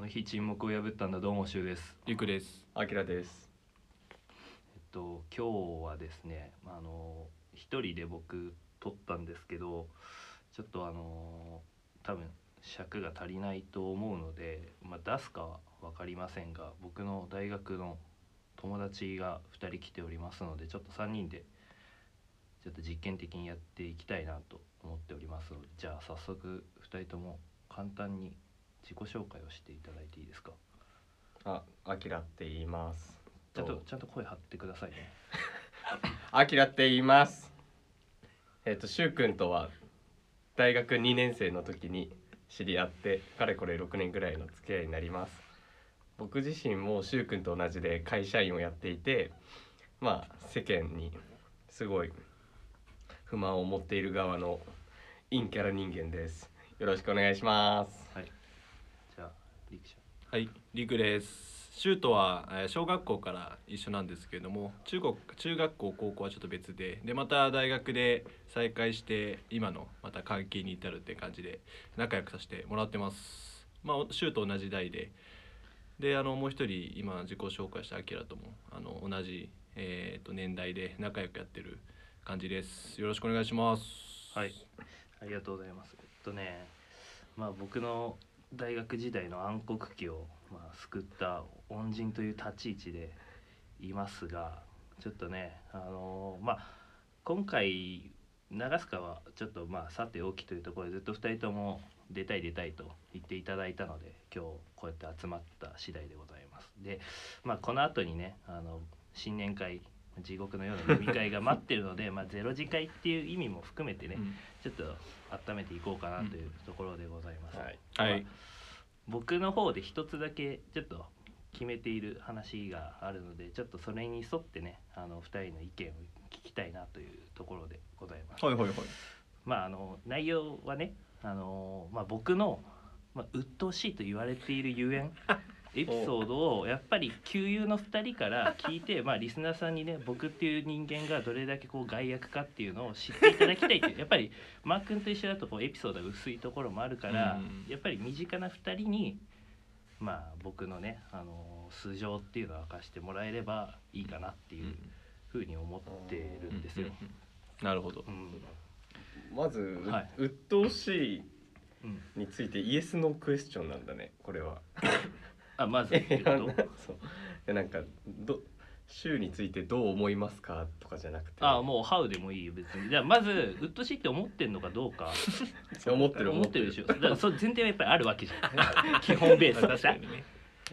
あの日沈黙を破ったんだどうもしゅうですゆくです。あきらです。えっと今日はですねまああの一人で僕撮ったんですけどちょっとあの多分尺が足りないと思うので、まあ、出すかは分かりませんが僕の大学の友達が2人来ておりますのでちょっと3人でちょっと実験的にやっていきたいなと思っておりますのでじゃあ早速2人とも簡単に自己紹介をしていただいていいですか？あ、あきらって言います。ちゃんとちゃんと声張ってくださいね あきらって言います。えっ、としゅうくんとは大学2年生の時に知り合ってかれこれ6年ぐらいの付き合いになります。僕自身もしゅうくんと同じで会社員をやっていて、まあ世間にすごい不満を持っている側の陰キャラ人間です。よろしくお願いします。はいはい、りくです。シュートはえ小学校から一緒なんですけれども、中国中学校高校はちょっと別で、でまた大学で再会して今のまた関係に至るって感じで仲良くさせてもらってます。まあシュート同じ代で、であのもう一人今自己紹介したアキラともあの同じえっ、と年代で仲良くやってる感じです。よろしくお願いします。はいありがとうございますえっとねまあ僕の大学時代の暗黒期を、まあ、救った恩人という立ち位置でいますがちょっとねあのまあ今回流すかはちょっとまあさておきというところでずっと2人とも出たい出たいと言っていただいたので今日こうやって集まった次第でございます。でまあこの後にねあの新年会地獄のような飲み会が待ってるので、まあ、ゼロ次会っていう意味も含めてね、うんちょっと温めていこうかなというところでございます。はいはいまあ僕の方で一つだけちょっと決めている話があるのでちょっとそれに沿ってねあの2人の意見を聞きたいなというところでございます。はいはいはい。まああの内容はねあの、まあ、僕の、まあ、鬱陶しいと言われているゆえんエピソードをやっぱり旧友の2人から聞いて、まあ、リスナーさんにね 僕っていう人間がどれだけこう害悪かっていうのを知っていただきたいっていうやっぱりマー君と一緒だとこうエピソードが薄いところもあるから、うんやっぱり身近な2人にまあ僕のねあの素性っていうのを明かしてもらえればいいかなっていうふうに思ってるんですよ。なるほど。うんまず、はい鬱陶しいうんについてイエスノークエスチョンなんだねこれは。あまずってこと？そう。でなんかど週についてどう思いますか？とかじゃなくて。あもう「ハウ」でもいいよ別に。じゃあまずうっとうしいって思ってんのかどうか。思ってる思ってるでしょ。だからそれ前提はやっぱりあるわけじゃん。基本ベースとして。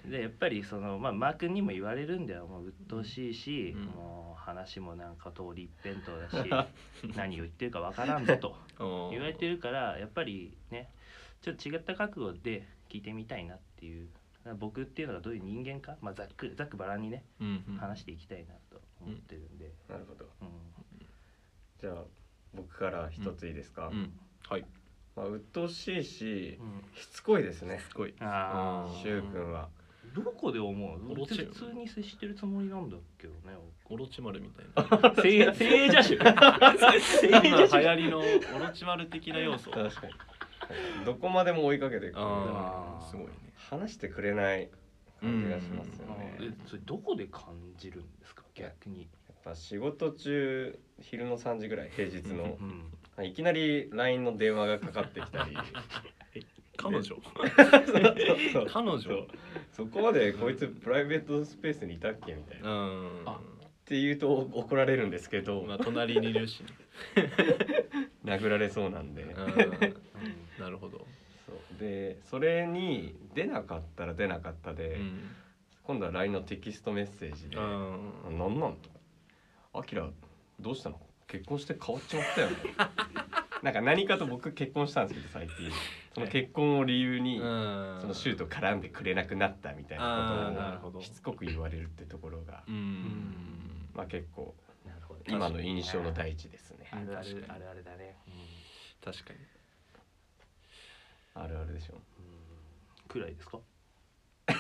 でやっぱりそのまあマー君にも言われるんだよ。もううっとうしいし、うん。もう話もなんか通り一辺倒だし何を言ってるかわからんぞと。言われてるからやっぱりねちょっと違った覚悟で聞いてみたいなっていう僕っていうのがどういう人間か、まあ、ざっくざっくばらんにねうんうん。話していきたいなと思ってるんで、なるほど。うん。じゃあ僕から一ついいですか、うん。はい。まあ鬱陶しいしうん。しつこいですね。すごい。ああしゅうくんは。どこで思う？オロチ普通に接してるつもりなんだけどねオロチマルみたいな。聖聖者種聖者種行りのオロチマル的な要素。確かに どこまでも追いかけてくるああ、すごいね。話してくれない感じがしますよね。えそれどこで感じるんですか？逆に、やっぱ仕事中昼の3時ぐらい平日の。うん、いきなり LINE の電話がかかってきたり。彼女？彼女？そこまでこいつプライベートスペースにいたっけみたいな。っうん。あ。て言うと怒られるんですけど。まあ隣にいるしね。殴られそうなんで。うん。なるほど。そうでそれに出なかったら出なかったで、うん。今度は LINE のテキストメッセージで「うん。なんなん?」と「あきらどうしたの？結婚して変わっちまったよね」なんか何かと僕結婚したんですけど最近その結婚を理由に、うん。そのシュート絡んでくれなくなったみたいななるほどことをしつこく言われるってところが、うん。まあ結構なるほど今の印象の第一ですねあるあるあるあるだね、確かに。あるあるでしょ。うん。くらいですか？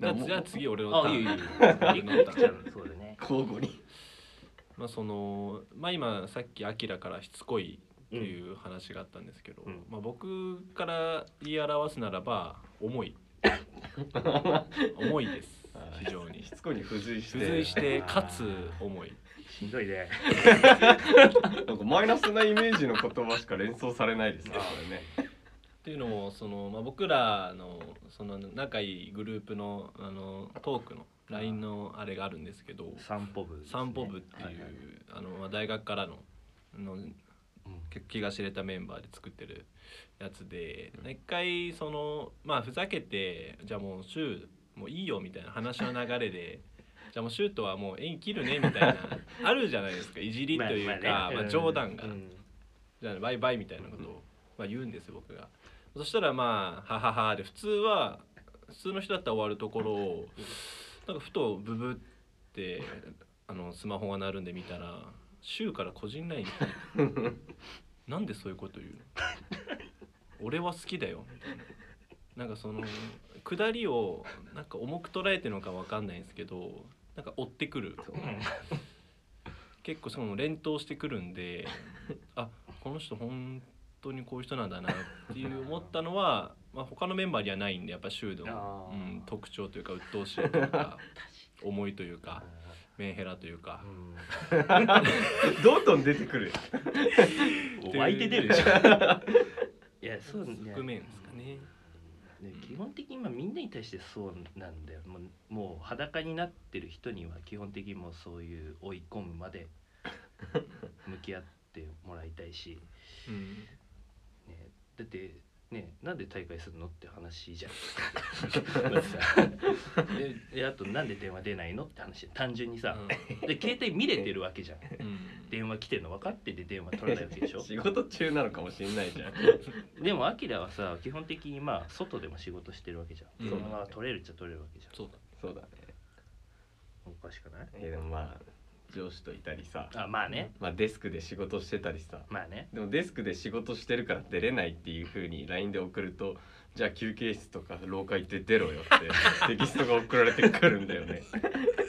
じゃあじゃあ次俺のあいいよいいよ俺のターンそうだね交互に。まあそのまあ今さっきアキラからしつこいっていう話があったんですけど、うん。まあ僕から言い表すならば重い。重いです。非常に。しつこいに付随して。付随してかつ重い。しんどいね。なんかマイナスなイメージの言葉しか連想されないですねこれねっていうのもその、まあ、僕らのその仲いいグループのあのトークの LINE のあれがあるんですけど散歩部ね、散歩部っていう、はいはいあのまあ大学からのあのうん。気気が知れたメンバーで作ってるやつで一回そのまあふざけてじゃあもうシューもういいよみたいな話の流れで じゃあもうシュートはもう縁切るねみたいな あるじゃないですかいじりというか、まあね。まあ冗談が、うん。じゃあバイバイみたいなことを、まあ、言うんですよ僕がそしたらまあはははで普通は普通の人だったら終わるところをなんかふとブブってあのスマホが鳴るんで見たら週から個人 LINE に なんでそういうこと言うの？俺は好きだよみたいな。なんかその下りをなんか重く捉えてるのかわかんないんですけどなんか追ってくる。結構その連投してくるんであこの人本当にこういう人なんだなっていう思ったのは、まあ、他のメンバーにはないんでやっぱシュードの、うん、特徴というか鬱陶しいというか 重いというかメンヘラというか。う どんどん出てくるん湧いて出るでしょいやそうね。側面ですかね。で基本的に今みんなに対してそうなんだよ。もうもう裸になってる人には基本的にもうそういう追い込むまで向き合ってもらいたいし、うん。ね、だってねなんで大会するのって話じゃん。でであとなんで電話出ないのって話。単純にさ、で携帯見れてるわけじゃん。うん。電話来てるの分かってて電話取らないわけでしょ。仕事中なのかもしれないじゃん。でもアキラはさ基本的にまあ外でも仕事してるわけじゃん、うん。そのまま取れるっちゃ取れるわけじゃん。そうだ。そうだね。おかしくない？えーでもまあ上司といたりさ。あまあね。まあデスクで仕事してたりさ。まあね。でもデスクで仕事してるから出れないっていう風に LINE で送るとじゃあ休憩室とか廊下行って出ろよって テキストが送られてくるんだよね。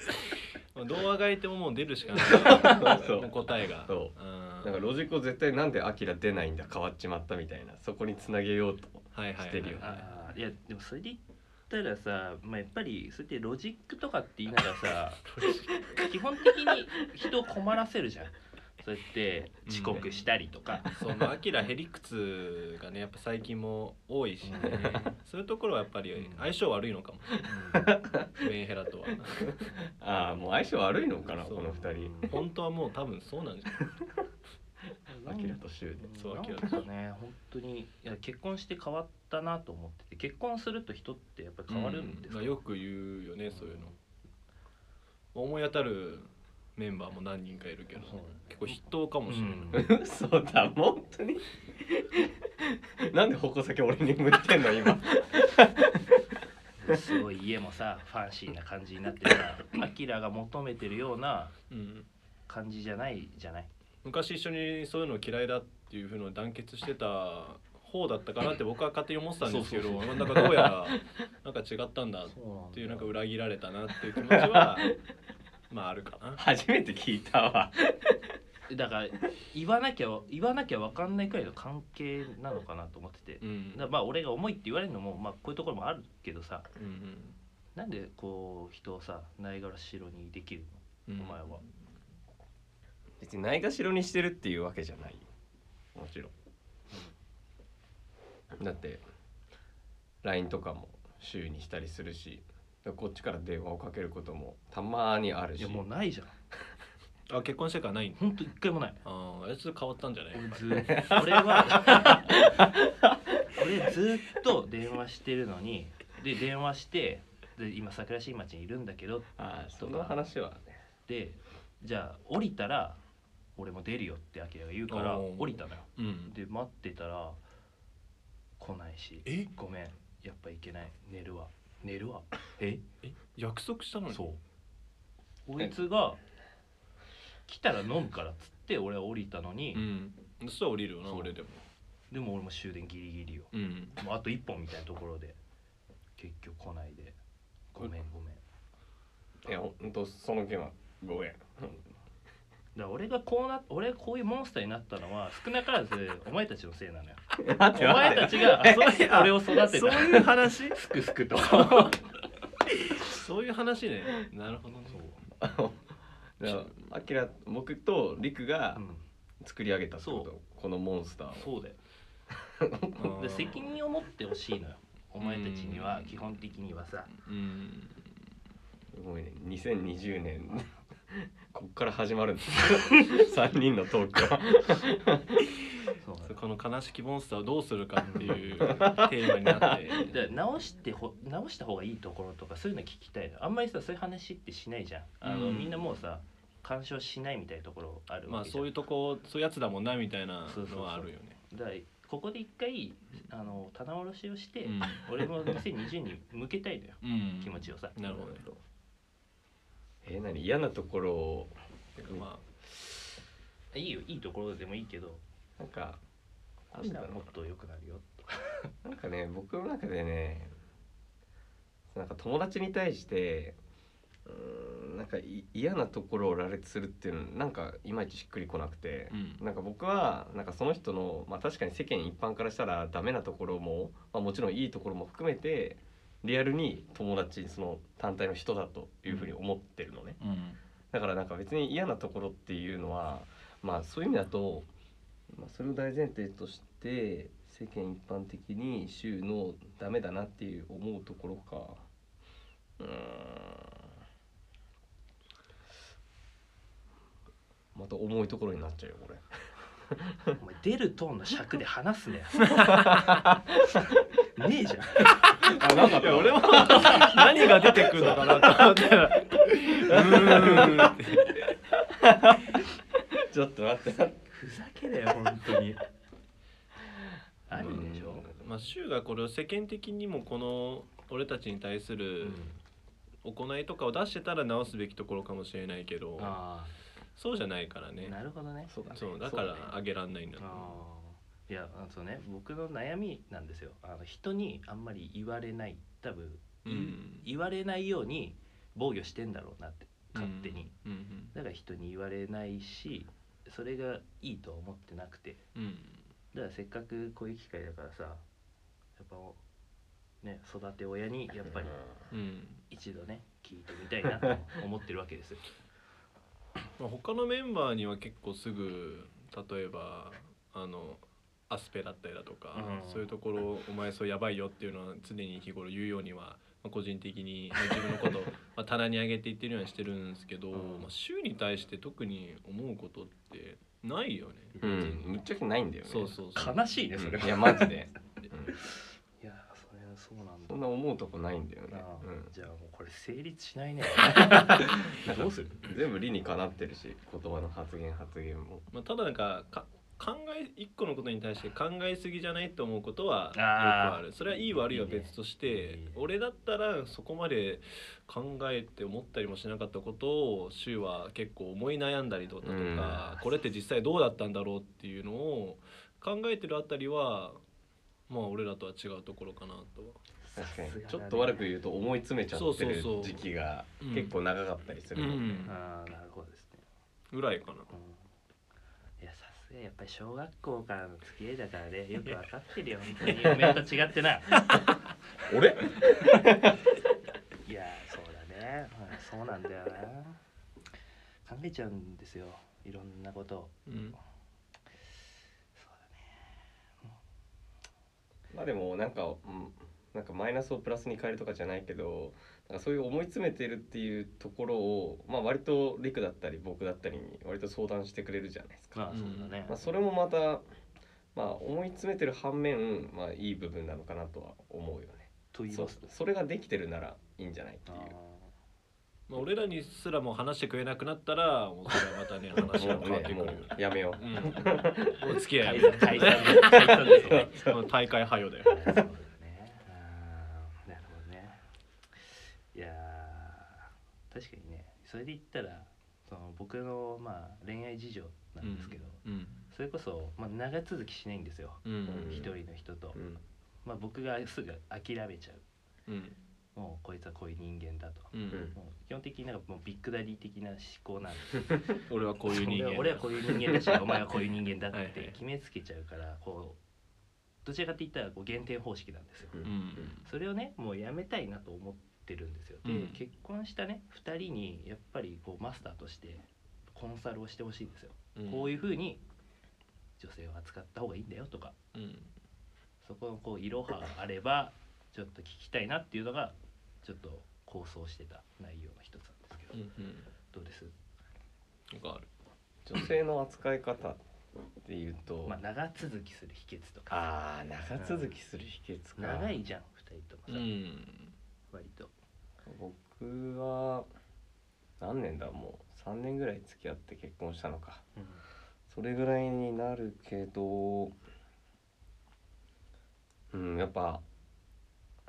まあ動画がいてももう出るしかない。そう。もう答えが。そう。うん。なんかロジコ絶対なんでアキラ出ないんだ変わっちまったみたいな。そこにつなげようとはいはいしてるよね。あーいやでもそれで言ったらさ、まあ、やっぱりそうやってロジックとかって言いながらさ 基本的に人を困らせるじゃん。そうやって遅刻したりとか、そのアキラヘリクツがねやっぱ最近も多いしね。そういうところはやっぱり相性悪いのかも。メンヘラとは。ああもう相性悪いのかなこの二人。本当はもう多分そうなんじゃない？アキラとシュウでそうなんアキラと。かね本当にいや結婚して変わったなと思ってて結婚すると人ってやっぱり変わるんですまあ、よく言うよねそういうの。思い当たるメンバーも何人かいるけど結構筆頭かもしれない、そうだ本当に。なんで矛先俺に向いてんの今。すごい家もさファンシーな感じになってさアキラが求めてるようなうん。感じじゃないじゃない？昔一緒にそういうの嫌いだっていうふうの団結してた方だったかなって僕は勝手に思ってたんですけどなんかどうやら なんか違ったんだっていうなんか裏切られたなっていう気持ちはまああるかな。初めて聞いたわ。だから言わなきゃ言わなきゃ分かんないくらいの関係なのかなと思ってて、うん。だまあ俺が重いって言われるのもまあこういうところもあるけどさ。うんなんでこう人をさないがらしろにできるうん。の、お前は別にないがしろにしてるっていうわけじゃない。もちろん。だって LINE とかも週にしたりするしこっちから電話をかけることもたまにあるし。いやもうないじゃん。あ結婚してからないんだほんと一回もない。あああれちょっと変わったんじゃない？俺ず 俺は俺ずっと電話してるのにで電話してで今桜新町にいるんだけどああその話はね。でじゃあ降りたら俺も出るよってアキラが言うからおー。降りたのよ。うん。で待ってたら来ないし。え？ごめん。やっぱ行けない。寝るわ。寝るわ。え？え？約束したのに？そう。こいつが来たら飲むからっつって俺は降りたのに、うん。そしたら降りるよなそう。俺でも。でも俺も終電ギリギリよ。うん。もうあと一本みたいなところで結局来ないで。ごめんごめん。いやほんとその件はごめん。でだから俺がこうな俺がこういうモンスターになったのは少なからずお前たちのせいなのよ。待ってお前たちがそういう俺を育てた。そういう話？すくすくと。そういう話ね。なるほどね。だからアキラ僕とリクがうん。作り上げたってこそとこのモンスターを。そうだよ。う んで責任を持ってほしいのよ。お前たちには基本的にはさ。うん。ごめんね。2020年こっから始まるんです。3人のトークは。そこの悲しきモンスターをどうするかっていうテーマになって。で直してほ直した方がいいところとかそういうの聞きたいのあんまりさそういう話ってしないじゃん。あの、うん。みんなもうさ干渉しないみたいなところあるまあそういうとこそういうやつだもんなみたいなそうそうそう。のはあるよね。だからここで一回あの棚卸しをして、うん。俺も2020に向けたいのよ。うん。気持ちをさ。なるほどねえー、何？嫌なところを。てかまいいよいいところでもいいけど。なんかこう。したらもっと良くなるよ なんかね僕の中でねなんか友達に対してうーんなんかい嫌なところを羅列するっていうのなんかいまいちしっくりこなくて。あ、うん。なんか僕はなんかその人の、まあ、確かに世間一般からしたらダメなところも、まあ、もちろんいいところも含めてリアルに友達その単体の人だというふうに思ってるのね、うん。だからなんか別に嫌なところっていうのはまあそういう意味だと、まあ、それを大前提として世間一般的に週のダメだなっていう思うところか。うーん。また重いところになっちゃうよこれ。お前出るトーンの尺で話すね ねえじゃん。あなんかいや俺も 何が出てくるのかなと思ったらうーん。ってちょっと待って。ふざけだよ本当に。あるでしょ、まあ州がこれを世間的にもこの俺たちに対する行いとかを出してたら直すべきところかもしれないけどあそうじゃないからあね。なるほどね。そうだね。そうだからあげらんないんだあーいやあのね僕の悩みなんですよ。あの人にあんまり言われない。多分、いうん。言われないように防御してんだろうなって勝手に、うんうんだから人に言われないしそれがいいとは思ってなくて。うん。だからせっかくこういう機会だからさやっぱね育て親にやっぱりうん。一度ね聞いてみたいなと思ってるわけですよ。まあ、他のメンバーには結構すぐ例えばあのアスペだったりだとか、うん。そういうところお前そうやばいよっていうのは常に日頃言うようには、まあ、個人的に、まあ自分のことを まあ棚に上げていってるようにしてるんですけど、うん。まあ、週に対して特に思うことってないよね。うん。むっちゃけないんだよね。そうそうそう。悲しいねそれは、うん。いやマジで、うん。いやそれそうなんだ。そんな思うとこないんだよね。なあ、うん。じゃあもうこれ成立しないね。どうする？全部理にかなってるし言葉の発言発言も。まあ、ただなんかか考え一個のことに対して考えすぎじゃないと思うことはよくある。それはいい悪いは別としていいね俺だったらそこまで考えて思ったりもしなかったことを柊は結構思い悩んだりとか、うん。これって実際どうだったんだろうっていうのを考えてるあたりはまあ俺らとは違うところかなと確かに。ちょっと悪く言うと思い詰めちゃってる時期がうん。結構長かったりするもんね、うん。ああなるほどですね、ぐらいかなすがやっぱり小学校からの付き合いだからねよく分かってるよ 本当に。嫁と違ってな。俺？いやそうだね、うんそうなんだよな。考えちゃうんですよいろんなこと。をうん。そうまあでもなんか、うん、なんかマイナスをプラスに変えるとかじゃないけどなんかそういう思い詰めてるっていうところを、まあ、割とリクだったり僕だったりに割と相談してくれるじゃないですか。まあそうだね、まあ、それもまた、まあ、思い詰めてる反面、まあ、いい部分なのかなとは思うよね。そと言いますと？それができてるならいいんじゃないっていう。まあ、俺らにすらもう話してくれなくなったらもうそれはまたね 話がもう変わってくるねやめよう。うん、お付き合い もう大会はよだよそうだねあーなるほどねいやー確かにねそれで言ったらその僕のまあ恋愛事情なんですけど、うんそれこそ、まあ、長続きしないんですよ。うんうん一、人の人と、うん。まあ、僕がすぐ諦めちゃう。うん。もうこいつはこういう人間だと、もう基本的になんかもうビッグダディ的な思考なんで 俺はこういう人間だ。俺はこういう人間だし お前はこういう人間だって決めつけちゃうからこうどちらかって言ったらこう減点方式なんですよ、うん。うんそれをねもうやめたいなと思ってるんですよ。で、うん。結婚したね2人にやっぱりこうマスターとしてコンサルをしてほしいんですよ、うん。こういうふうに女性を扱った方がいいんだよとか。うん。そこのこういろはがあればちょっと聞きたいなっていうのがちょっと構想してた内容の一つなんですけど、うんうん。どうです、なんかある。女性の扱い方っていうと、まあ、長続きする秘訣とか。ああ長続きする秘訣か、長いじゃん2人ともうさ、ん。割と。僕は何年だもう。3年ぐらい付き合って結婚したのか。うん。それぐらいになるけどうんやっぱ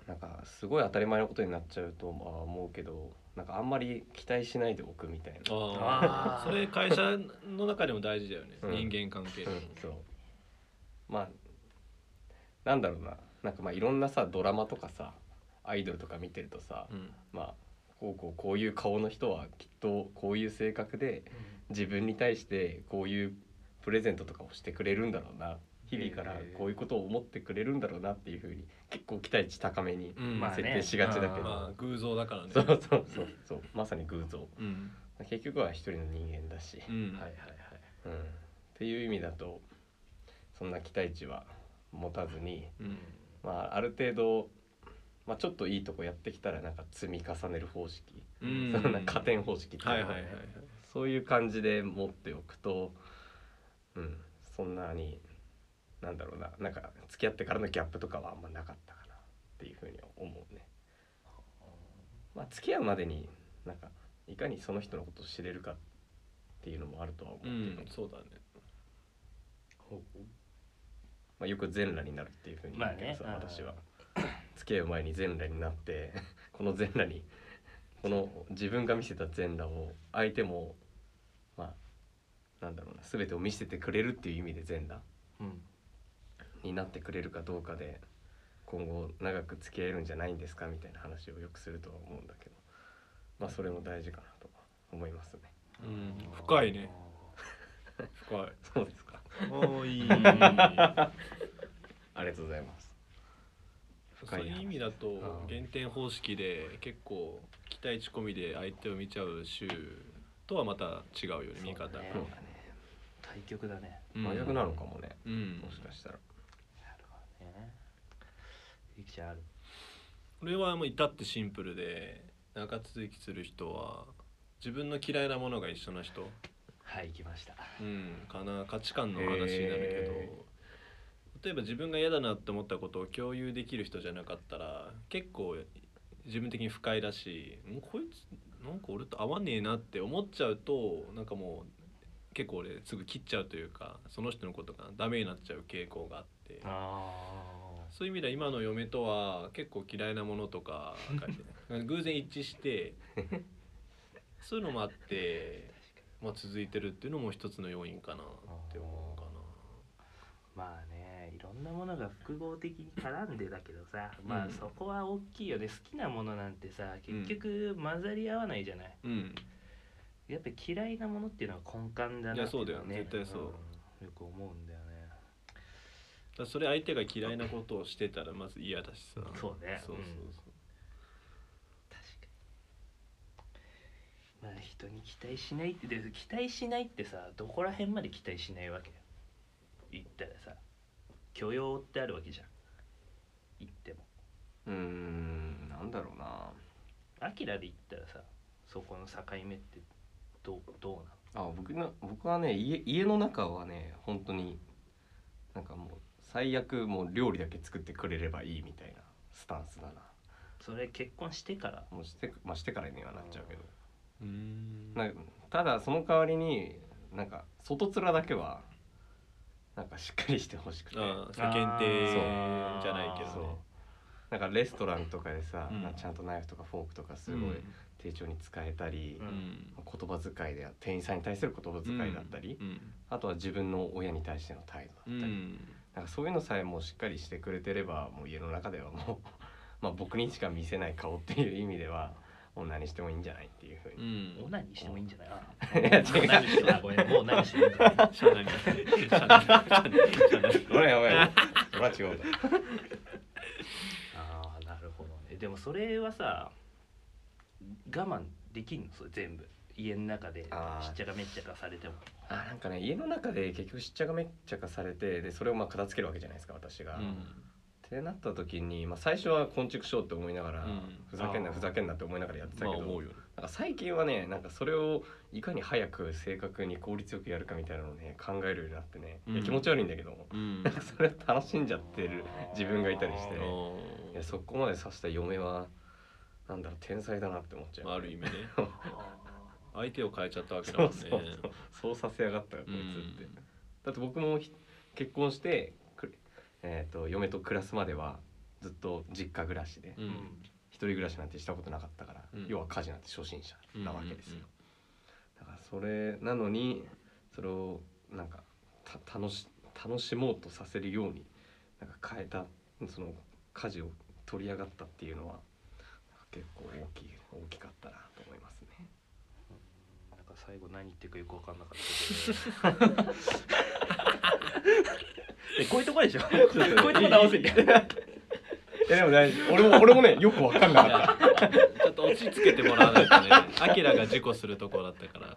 なんかすごい当たり前のことになっちゃうとまあ思うけどなんかあんまり期待しないでおくみたいな、ああそれ会社の中でも大事だよね、うん。人間関係で。も、うんそう。まあなんだろうな。なんかまあいろんなさドラマとかさアイドルとか見てるとさ、うん。まあこうこうこういう顔の人はきっとこういう性格で自分に対してこういうプレゼントとかをしてくれるんだろうな日々からこういうことを思ってくれるんだろうなっていうふうに結構期待値高めに設定しがちだけど、まあ偶像だからね。そうそうそうそう。まさに偶像。うん。結局は一人の人間だし、うん。はい。はいはいうん。っていう意味だとそんな期待値は持たずに、うん。まあ、ある程度、まあ、ちょっといいとこやってきたらなんか積み重ねる方式、うん。そんな加点方式っていうはいはいはい。そういう感じで持っておくと、うん、そんなになんだろうななんか付き合ってからのギャップとかはあんまなかったかなっていうふうに思うね。まあ付き合うまでになんかいかにその人のことを知れるかっていうのもあるとは思うけど、うんそうだね。まあ、よく全裸になるっていうふうに言うけどさ、まあね。私は。付き合う前に全裸になって この全裸にこの自分が見せた全裸を相手もまあなんだろうな全てを見せてくれるっていう意味で全裸。うんになってくれるかどうかで今後長く付き合えるんじゃないんですかみたいな話をよくするとは思うんだけどまあそれも大事かなと思いますね。うん。深いね。深い。そうですか。おーいい。ありがとうございます。そういう意味だとうん減点方式で結構期待値込みで相手を見ちゃう週とはまた違うよね見方が。そうだね。対局だねうん真逆なのかもね、うん。もしかしたらゆきちゃんある。俺はもう至ってシンプルで長続きする人は自分の嫌いなものが一緒な人。はい行きました。うんかな。価値観の話になるけへど例えば自分が嫌だなって思ったことを共有できる人じゃなかったら結構自分的に不快だしもうこいつなんか俺と合わねえなって思っちゃうとなんかもう結構俺すぐ切っちゃうというかその人のことがダメになっちゃう傾向があって。あそういう意味では今の嫁とは結構嫌いなものとか が偶然一致して そういうのもあって、まあ、続いてるっていうのも一つの要因かなって思うかな。まあねいろんなものが複合的に絡んでだけどさ、まうん。あそこは大きいよね。好きなものなんてさ結局混ざり合わないじゃない、うん、やっぱり嫌いなものっていうのは根幹だなってねいやそうだよ。絶対そう。ん。よく思うんだよからそれ相手が嫌いなことをしてたらまず嫌だしさ。そうね。そうそう確かに。まあ人に期待しないってで期待しないってさどこら辺まで期待しないわけよ。言ったらさ許容ってあるわけじゃん。言っても。うーんなんだろうな。アキラで言ったらさそこの境目ってどうどうなの？あ僕の僕はね家家の中はね本当になんかもう最悪もう料理だけ作ってくれればいいみたいなスタンスだな。それ結婚してから？もうして,、まあ、してからにはなっちゃうけど。うーん。なんかただその代わりになんか外面だけはなんかしっかりしてほしくて。ああ世間体そうじゃないけどそう。ねなんかレストランとかでさ、うん。ちゃんとナイフとかフォークとかすごい丁重に使えたり、うん。言葉遣いで店員さんに対する言葉遣いだったり、うん。あとは自分の親に対しての態度だったり、うんなんかそういうのさえもうしっかりしてくれてればもう家の中ではもう まあ、僕にしか見せない顔っていう意味ではもう何してもいいんじゃないっていうふううに、ん。オナニーしてもいいんじゃないいや違うもう何してあごめんもう何してもいいんじゃない。シャナにシャナにシャナにごめんごめん。それは違うだ ああなるほどね。でもそれはさ我慢できんの？それ全部家の中であー。しっちゃかめっちゃかされても。あなんかね家の中で結局しっちゃかめっちゃかされてでそれをまあ片付けるわけじゃないですか私が。ってなった時に、まあ、最初は昆虫しようって思いながら、うん。ふざけんなふざけんなって思いながらやってたけど、まあ思うよね。なんか最近はねなんかそれをいかに早く正確に効率よくやるかみたいなのをね考えるようになってね、いやうん気持ち悪いんだけどうん。なんかそれを楽しんじゃってる自分がいたりしてあいやそこまでさせた嫁はなんだろう天才だなって思っちゃう、ある意味ね 相手を変えちゃったわけだそもね。うんそうそう。そうさせやがったよこいつって、うん。だって僕もひ結婚してくえー、と嫁と暮らすまではずっと実家暮らしで、うん。一人暮らしなんてしたことなかったから、うん。要は家事なんて初心者なわけですよ、うんうん。だからそれなのにそれをなんかた楽し楽しもうとさせるようになんか変えたその家事を取り上がったっていうのは結構大きい大きかったなと思いますね。なんか最後何言ってるかよく分かんなかったけど えこういうとこでしょ？こういうとこ直せんやえでも大丈夫俺も俺もねよくわかんなかった。ちょっと落ち着けてもらわないとね。アキラが事故するところだったから。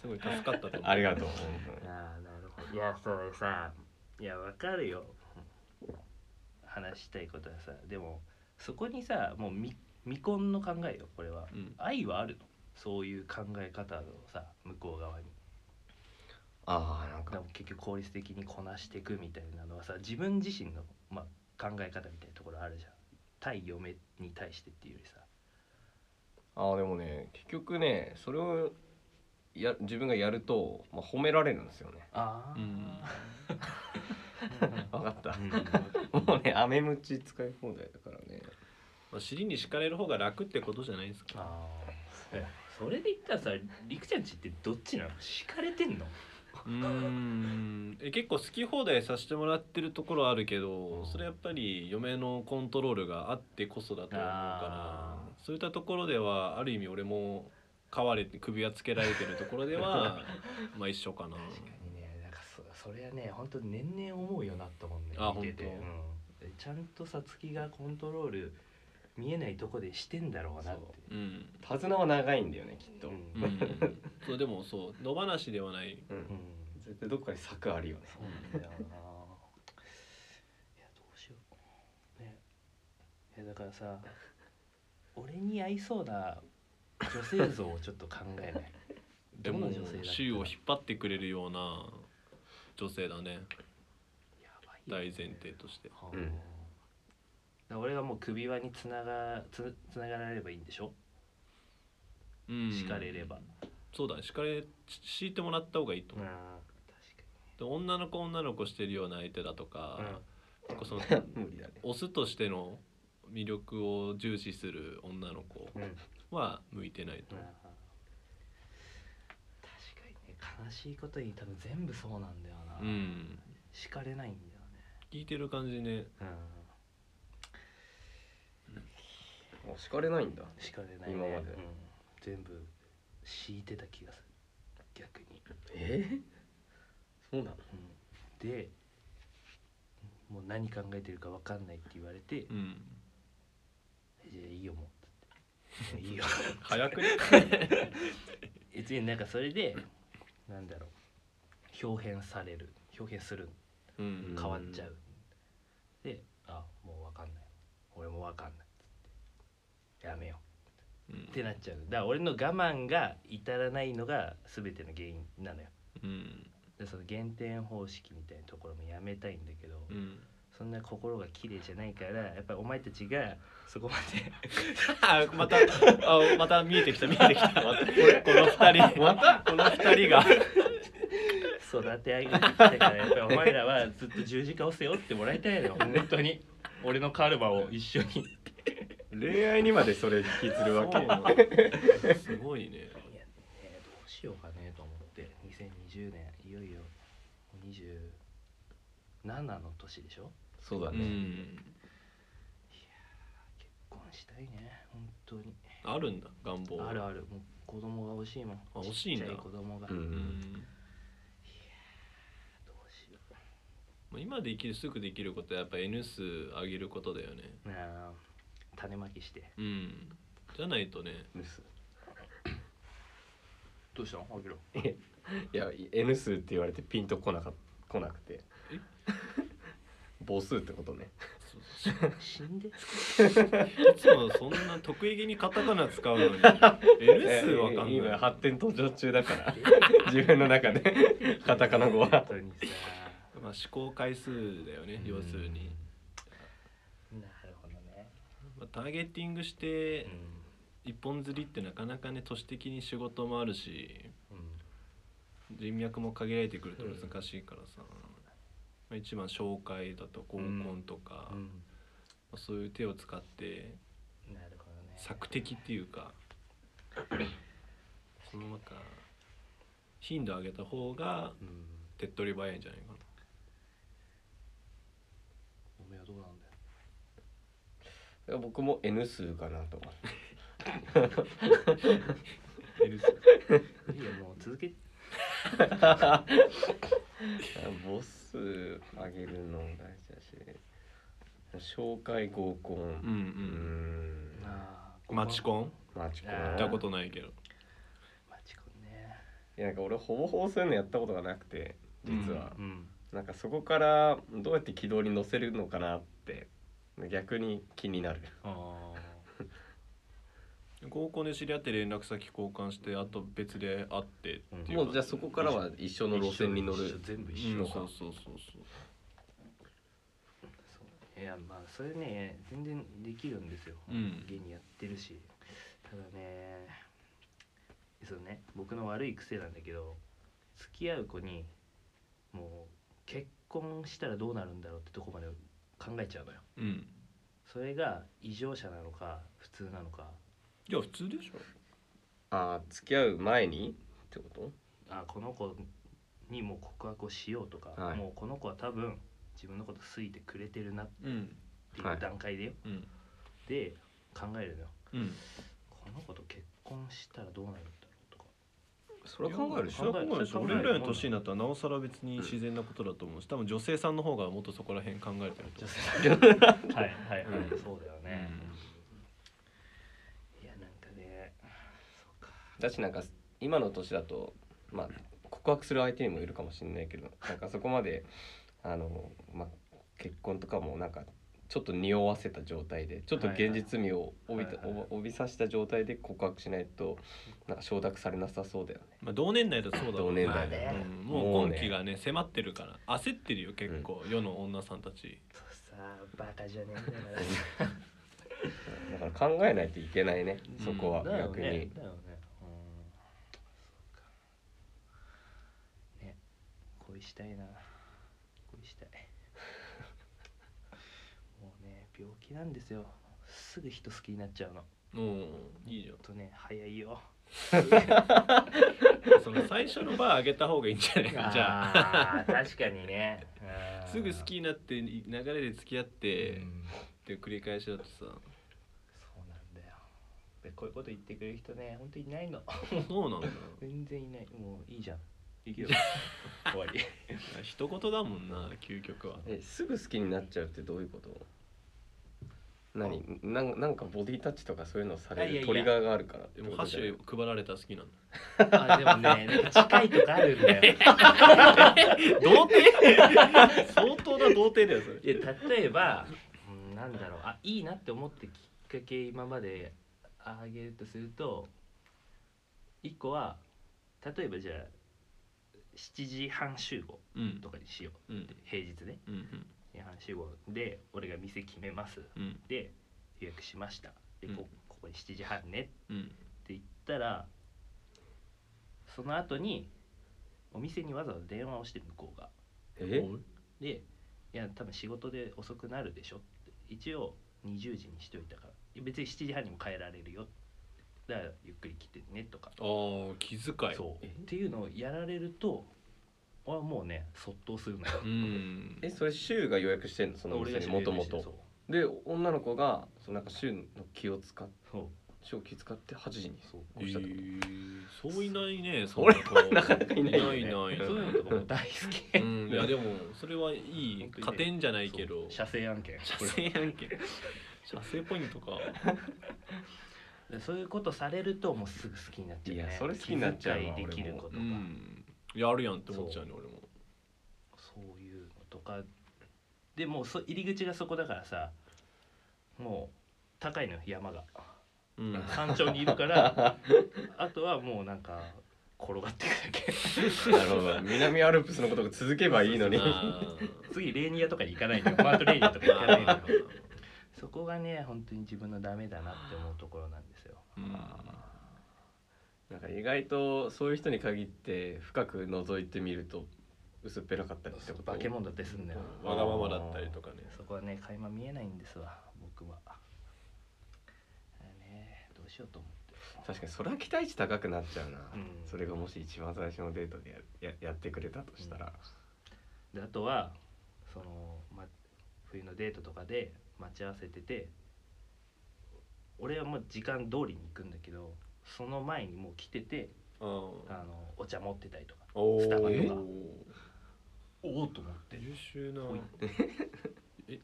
すごい助かったと思う。ありがとう。本ああなるほど。いやそれさいやわかるよ。話したいことはさでもそこにさもう未未婚の考えよこれは、うん。愛はあるの？そういう考え方をさ向こう側に。ああなんか。でも結局効率的にこなしていくみたいなのはさ自分自身の、まあ、考え方みたいなところあるじゃん。対嫁に対してっていうよりさ。ああでもね結局ねそれをや自分がやると、まあ、褒められるんですよね。あうん。わかった。うん。もうねアメムチ使い放題だからね。まあ、尻に敷かれる方が楽ってことじゃないですか。あー。えそれで言ったらさりくちゃんちってどっちなの？敷かれてんのうーん。え結構好き放題させてもらってるところはあるけどそれやっぱり嫁のコントロールがあってこそだと思うからあそういったところではある意味俺も飼われて首輪つけられてるところでは まあ一緒かな。確かにねなんかそそれはね本当に年々思うよなと思うんだあよ見てて、ん、ちゃんとさつきがコントロール見えないとこでしてんだろうなって。う。ん、手綱は長いんだよねきっと。ううん。んうん、そうでもそう野放しではない。うん。絶対どっかに策あるよね。そうなんだよな。いやどうしよう。ね。いやだからさ俺に合いそうな女性像をちょっと考えない。でもどの女性だったら。週を引っ張ってくれるような女性だね。やばいよ大前提として。はあ。うん俺がもう首輪につながつつながられればいいんでしょ？うん。敷かれれば、そうだね。敷かれ敷いてもらった方がいいとう。ん、思う女の子女の子してるような相手だとか、結構その 無理だね。オスとしての魅力を重視する女の子は向いてないとう。ん思う、確かにね悲しいことに多分全部そうなんだよな、うん、敷かれないんだよね。聞いてる感じね。うんもう敷かれないんだ。敷かれないね。今まで。うん、全部敷いてた気がする。逆に、え？そうなの？うん、でもう何考えてるか分かんないって言われてうん「じゃあいいよもう」つって「いいよ」早くね。別になんかそれでなんだろう。表現される。表現するうん。変わっちゃう、で「あもう分かんない。俺も分かんない」っつって「やめよう」うん。ってなっちゃう。だから俺の我慢が至らないのが全ての原因なのよ。うん。でその減点方式みたいなところもやめたいんだけど、うん。そんな心が綺麗じゃないからやっぱりお前たちがそこまであ またあまた見えてきた見えてきた。またこの二人。また？この二人が。育て上げてきたからやっぱりお前らはずっと十字架を背負ってもらいたいのよ。本当に。俺のカルマを一緒に恋愛にまでそれ引きずるわけ。すごいね。いやねどうしようかねと思って。2020年いよいよ27の年でしょ？そうだね。うん結いね本当に。あるんだ願望。あるあるもう子供が欲しいもん。あ欲しいんだ。ちっちゃい子供が、うん。うんどうしよまあ今できるすぐできることはやっぱ N 数上げることだよね種まきして。うん。じゃないとね。どうした？のあげろいや N 数って言われてピンとこなか来なくて。え？母数ってことね。死んで。いつもそんな得意げにカタカナ使うのに。N 数わかんない。今発展途上中だから。自分の中で。カタカナ語は。まあ、試行回数だよね要するに、ターゲッティングしてうん一本釣りってなかなかね都市的に仕事もあるしうん人脈も限られてくると難しいからさ、まあ、一番紹介だと合コンとか、まうん。あそういう手を使ってなるほどね。索敵っていうかそのなんか頻度上げた方がうん。手っ取り早いんじゃないかな。おめえはどうなんだよ僕も N 数かなと思って。エルスいやもう続け。母数上げるの大事だし紹介合コン。うんううん。んなあマチコンマチコン行ったことないけど。マチコンね。いやなんか俺ほぼほぼそういうのやったことがなくて実は、うん。なんかそこからどうやって軌道に乗せるのかなって逆に気になる。あ合コンで知り合って連絡先交換してあと別で会ってっていうもうじゃあそこからは一緒あの路線に乗る。全部一緒か、うんそうそうそうそうそう。いやまあそれね全然できるんですよ、うん。家にやってるし。ただねそうね僕の悪い癖なんだけど付き合う子にもう結婚したらどうなるんだろうってとこまで考えちゃうのよ。うん。それが異常者なのか普通なのか。いや普通でしょ。ああ付き合う前に？ってこと？あこの子にもう告白をしようとか、はい。もうこの子は多分自分のこと好いてくれてるなっうんていうはい。段階でよ、うん。で考えるのよ。うん。この子と結婚したらどうなる？それは考えるでしょ。それは考える。俺ぐらいの年になったらなおさら別に自然なことだと思うし多分女性さんの方がもっとそこら辺考えてると女思う性はいはいはい、うんそうだよね、いやなんかねそうかだしなんか今の年だとまあ告白する相手にもいるかもしれないけどなんかそこまであの、まあ、結婚とかもなんかちょっと匂わせた状態でちょっと現実味を帯びた、はいはい。お帯びさした状態で告白しないとなんか承諾されなさそうだよね。まあ同年代だとそうだろう同年代だようん。もう今期がね迫ってるから焦ってるよ結構世の女さんたち。そうさバカじゃねえんだから だから考えないといけないね、うん。そこは逆に。ねだよね。うん。ね。恋したいな。恋したい病気なんですよ。すぐ人好きになっちゃうの。うんいいじゃん。とね早いよ。その最初のバー上げた方がいいんじゃないじゃあ。確かにね。すぐ好きになって流れで付き合って、うん。って繰り返しだとさ。そうなんだよ。でこういうこと言ってくれる人ね本当にいないの。そうなんだ。全然いない。もういいじゃん。いけよ終わり。一言だもんな究極は。えすぐ好きになっちゃうってどういうこと？何？なんなんかボディタッチとかそういうのされあいやいやるトリガーがあるからってでもことじゃない？箸配られたら好きなんだ。あでもねなんか近いとかあるんだよ。童貞？相当な童貞だよそれ。いや例えば、うん、なんだろう。あいいなって思ってきっかけ今まであげるとすると一個は例えばじゃあ7時半集合うんとかにしよう、うん。平日ねうん7時半集合で俺が店決めます。うん。で予約しました。でこうん。ここに7時半ね。うん。って言ったらその後にお店にわざわざ電話をして向こうが。え？でいや多分仕事で遅くなるでしょって。一応20時にしといたから。いや別に7時半にも帰られるよ。だからゆっくり来てねとか。ああ気遣い。そう。っていうのをやられると俺はもうねそっとするのよ。うん。えそれ週が予約してんの？そのお店にもともとで女の子がそのなんか週の気を使っそう。週を気使って8時にそう。したとー、そういないねそれそん なかなかいないよね。いないいない。そういうのとかも 大好き。うん、いやでもそれはいい加点じゃないけど。射精案件。射精案件。射精ポイントか。でそういうことされるともうすぐ好きになっちゃうね。いやそれ好きになっちゃうできることうが、んやるやんって思っちゃうね俺も。そういうのとか。でもうそ入り口がそこだからさもう高いのよ山が。うん。山頂にいるから あとはもうなんか転がっていくだけ。なるほど。南アルプスのことが続けばいいのに。あ次レーニアとかに行かないのよ。マートレーニアとかー行かないのよ。あそこがね本当に自分のダメだなって思うところなんですよ。ーうんなんか意外とそういう人に限って深く覗いてみると薄っぺらかったりってこと？化け物だったりすんだよ。わがままだったりとかね。そこはね垣間見えないんですわ僕は。ねどうしようと思って。確かにそれは期待値高くなっちゃうな、うん。それがもし一番最初のデートでやややってくれたとしたら、であとはその、ま、冬のデートとかで待ち合わせてて俺はもう時間通りに行くんだけどその前にもう来ててあのお茶持ってたりとかスタバとかえおおと思って。優秀な。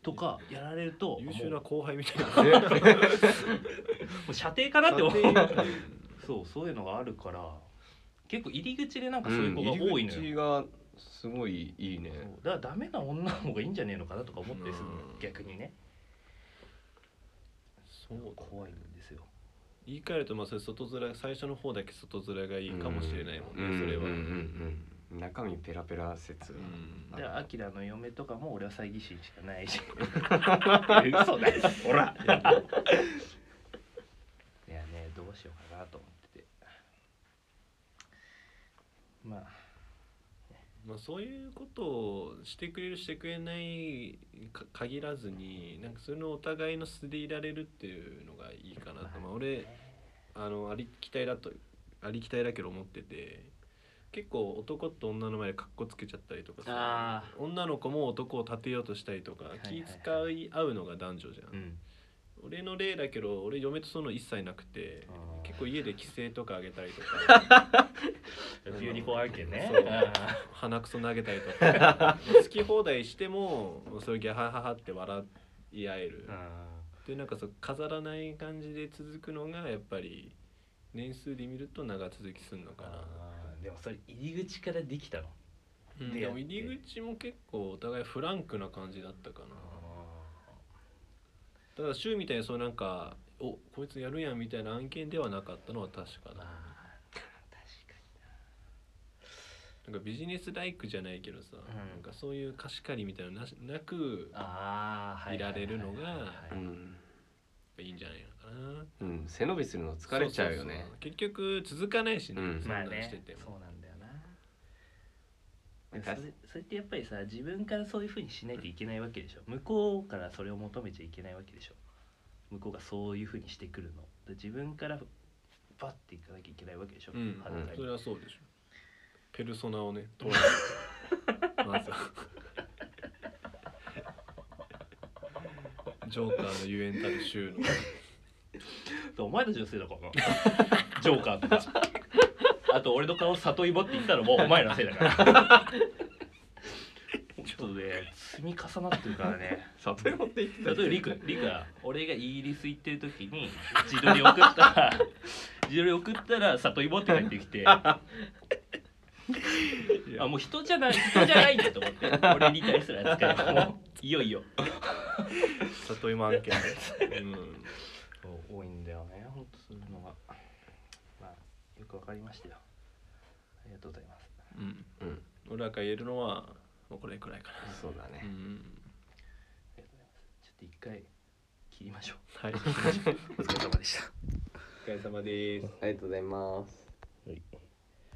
とかやられると優秀なも後輩みたいな。う もう射程かなって思う。そうそういうのがあるから結構入り口でなんかそういう子が多いのよ、入り口がすごいいいね。だからダメな女の方がいいんじゃねえのかなとか思ったりすうん。逆にね。そう。だ怖いんですよ言い換えるとまあそれ外面最初の方だけ外面がいいかもしれないもんね、うんそれは、うんうんうん、中身ペラペラ説、うん。でアキラの嫁とかも俺は猜疑心しかないし。嘘だ。よほら。いやねどうしようかなと思ってて。まあまあ、そういうことをしてくれるしてくれないか限らずになんかそういうのをお互いの素でいられるっていうのがいいかなと、まあ、俺あのありきたりだとありきたりだけど思ってて結構男と女の前でカッコつけちゃったりとかさあ女の子も男を立てようとしたりとか気遣い合うのが男女じゃん、うん俺の例だけど俺嫁とその一切なくて結構家で奇声とかあげたりとか。ビューティフォー案件ね。そう。あ鼻くそ投げたりとか。好き放題してもそれギャハハハって笑い合える。でなんかそう飾らない感じで続くのがやっぱり年数で見ると長続きするのかな。ー。でもそれ入り口からできたの？うんででも入り口も結構お互いフランクな感じだったかなただ週みたいにそうなんかおこいつやるやんみたいな案件ではなかったのは確かな。な。んかビジネスライクじゃないけどさ、ん。なんかそういう貸し借りみたいなのなしなくああはいられるのがうん。いいんじゃないのかな。うん、背伸びするの疲れちゃうよね。そそそ結局続かないしね、うん。そんなんまあね。してても、そうなんだよなうんそれそれってやっぱりさ自分からそういうふうにしないといけないわけでしょ。向こうからそれを求めちゃいけないわけでしょ。向こうがそういうふうにしてくるの。で自分からバッていかなきゃいけないわけでしょ、うん。裸にそれはそうでしょ。ペルソナをね捉えてまずは。ジョーカーのゆえんたる週のお前たちのせいだからな。ジョーカーとかあと俺の顔里芋って言ったらもう お前らのせいだから。ちょっとね積み重なってるからね。里芋って言ってた例えばリクリクが俺がイギリス行ってる時に自撮り送ったら 自撮り送ったら里芋って帰ってきて。あもう人じゃない人じゃないんだと思って。俺に対する扱いがもういよいよ。里芋案件で、うん、多いんだよね本当そういうのが。まあよくわかりましたよございます。うん、うん。俺らが言えるのはもうこれくらいかな、そうだね。うん、ありがとうございます。ちょっと一回切りましょう。はい お疲れ様でした。お疲れ様です。ありがとうございます。はい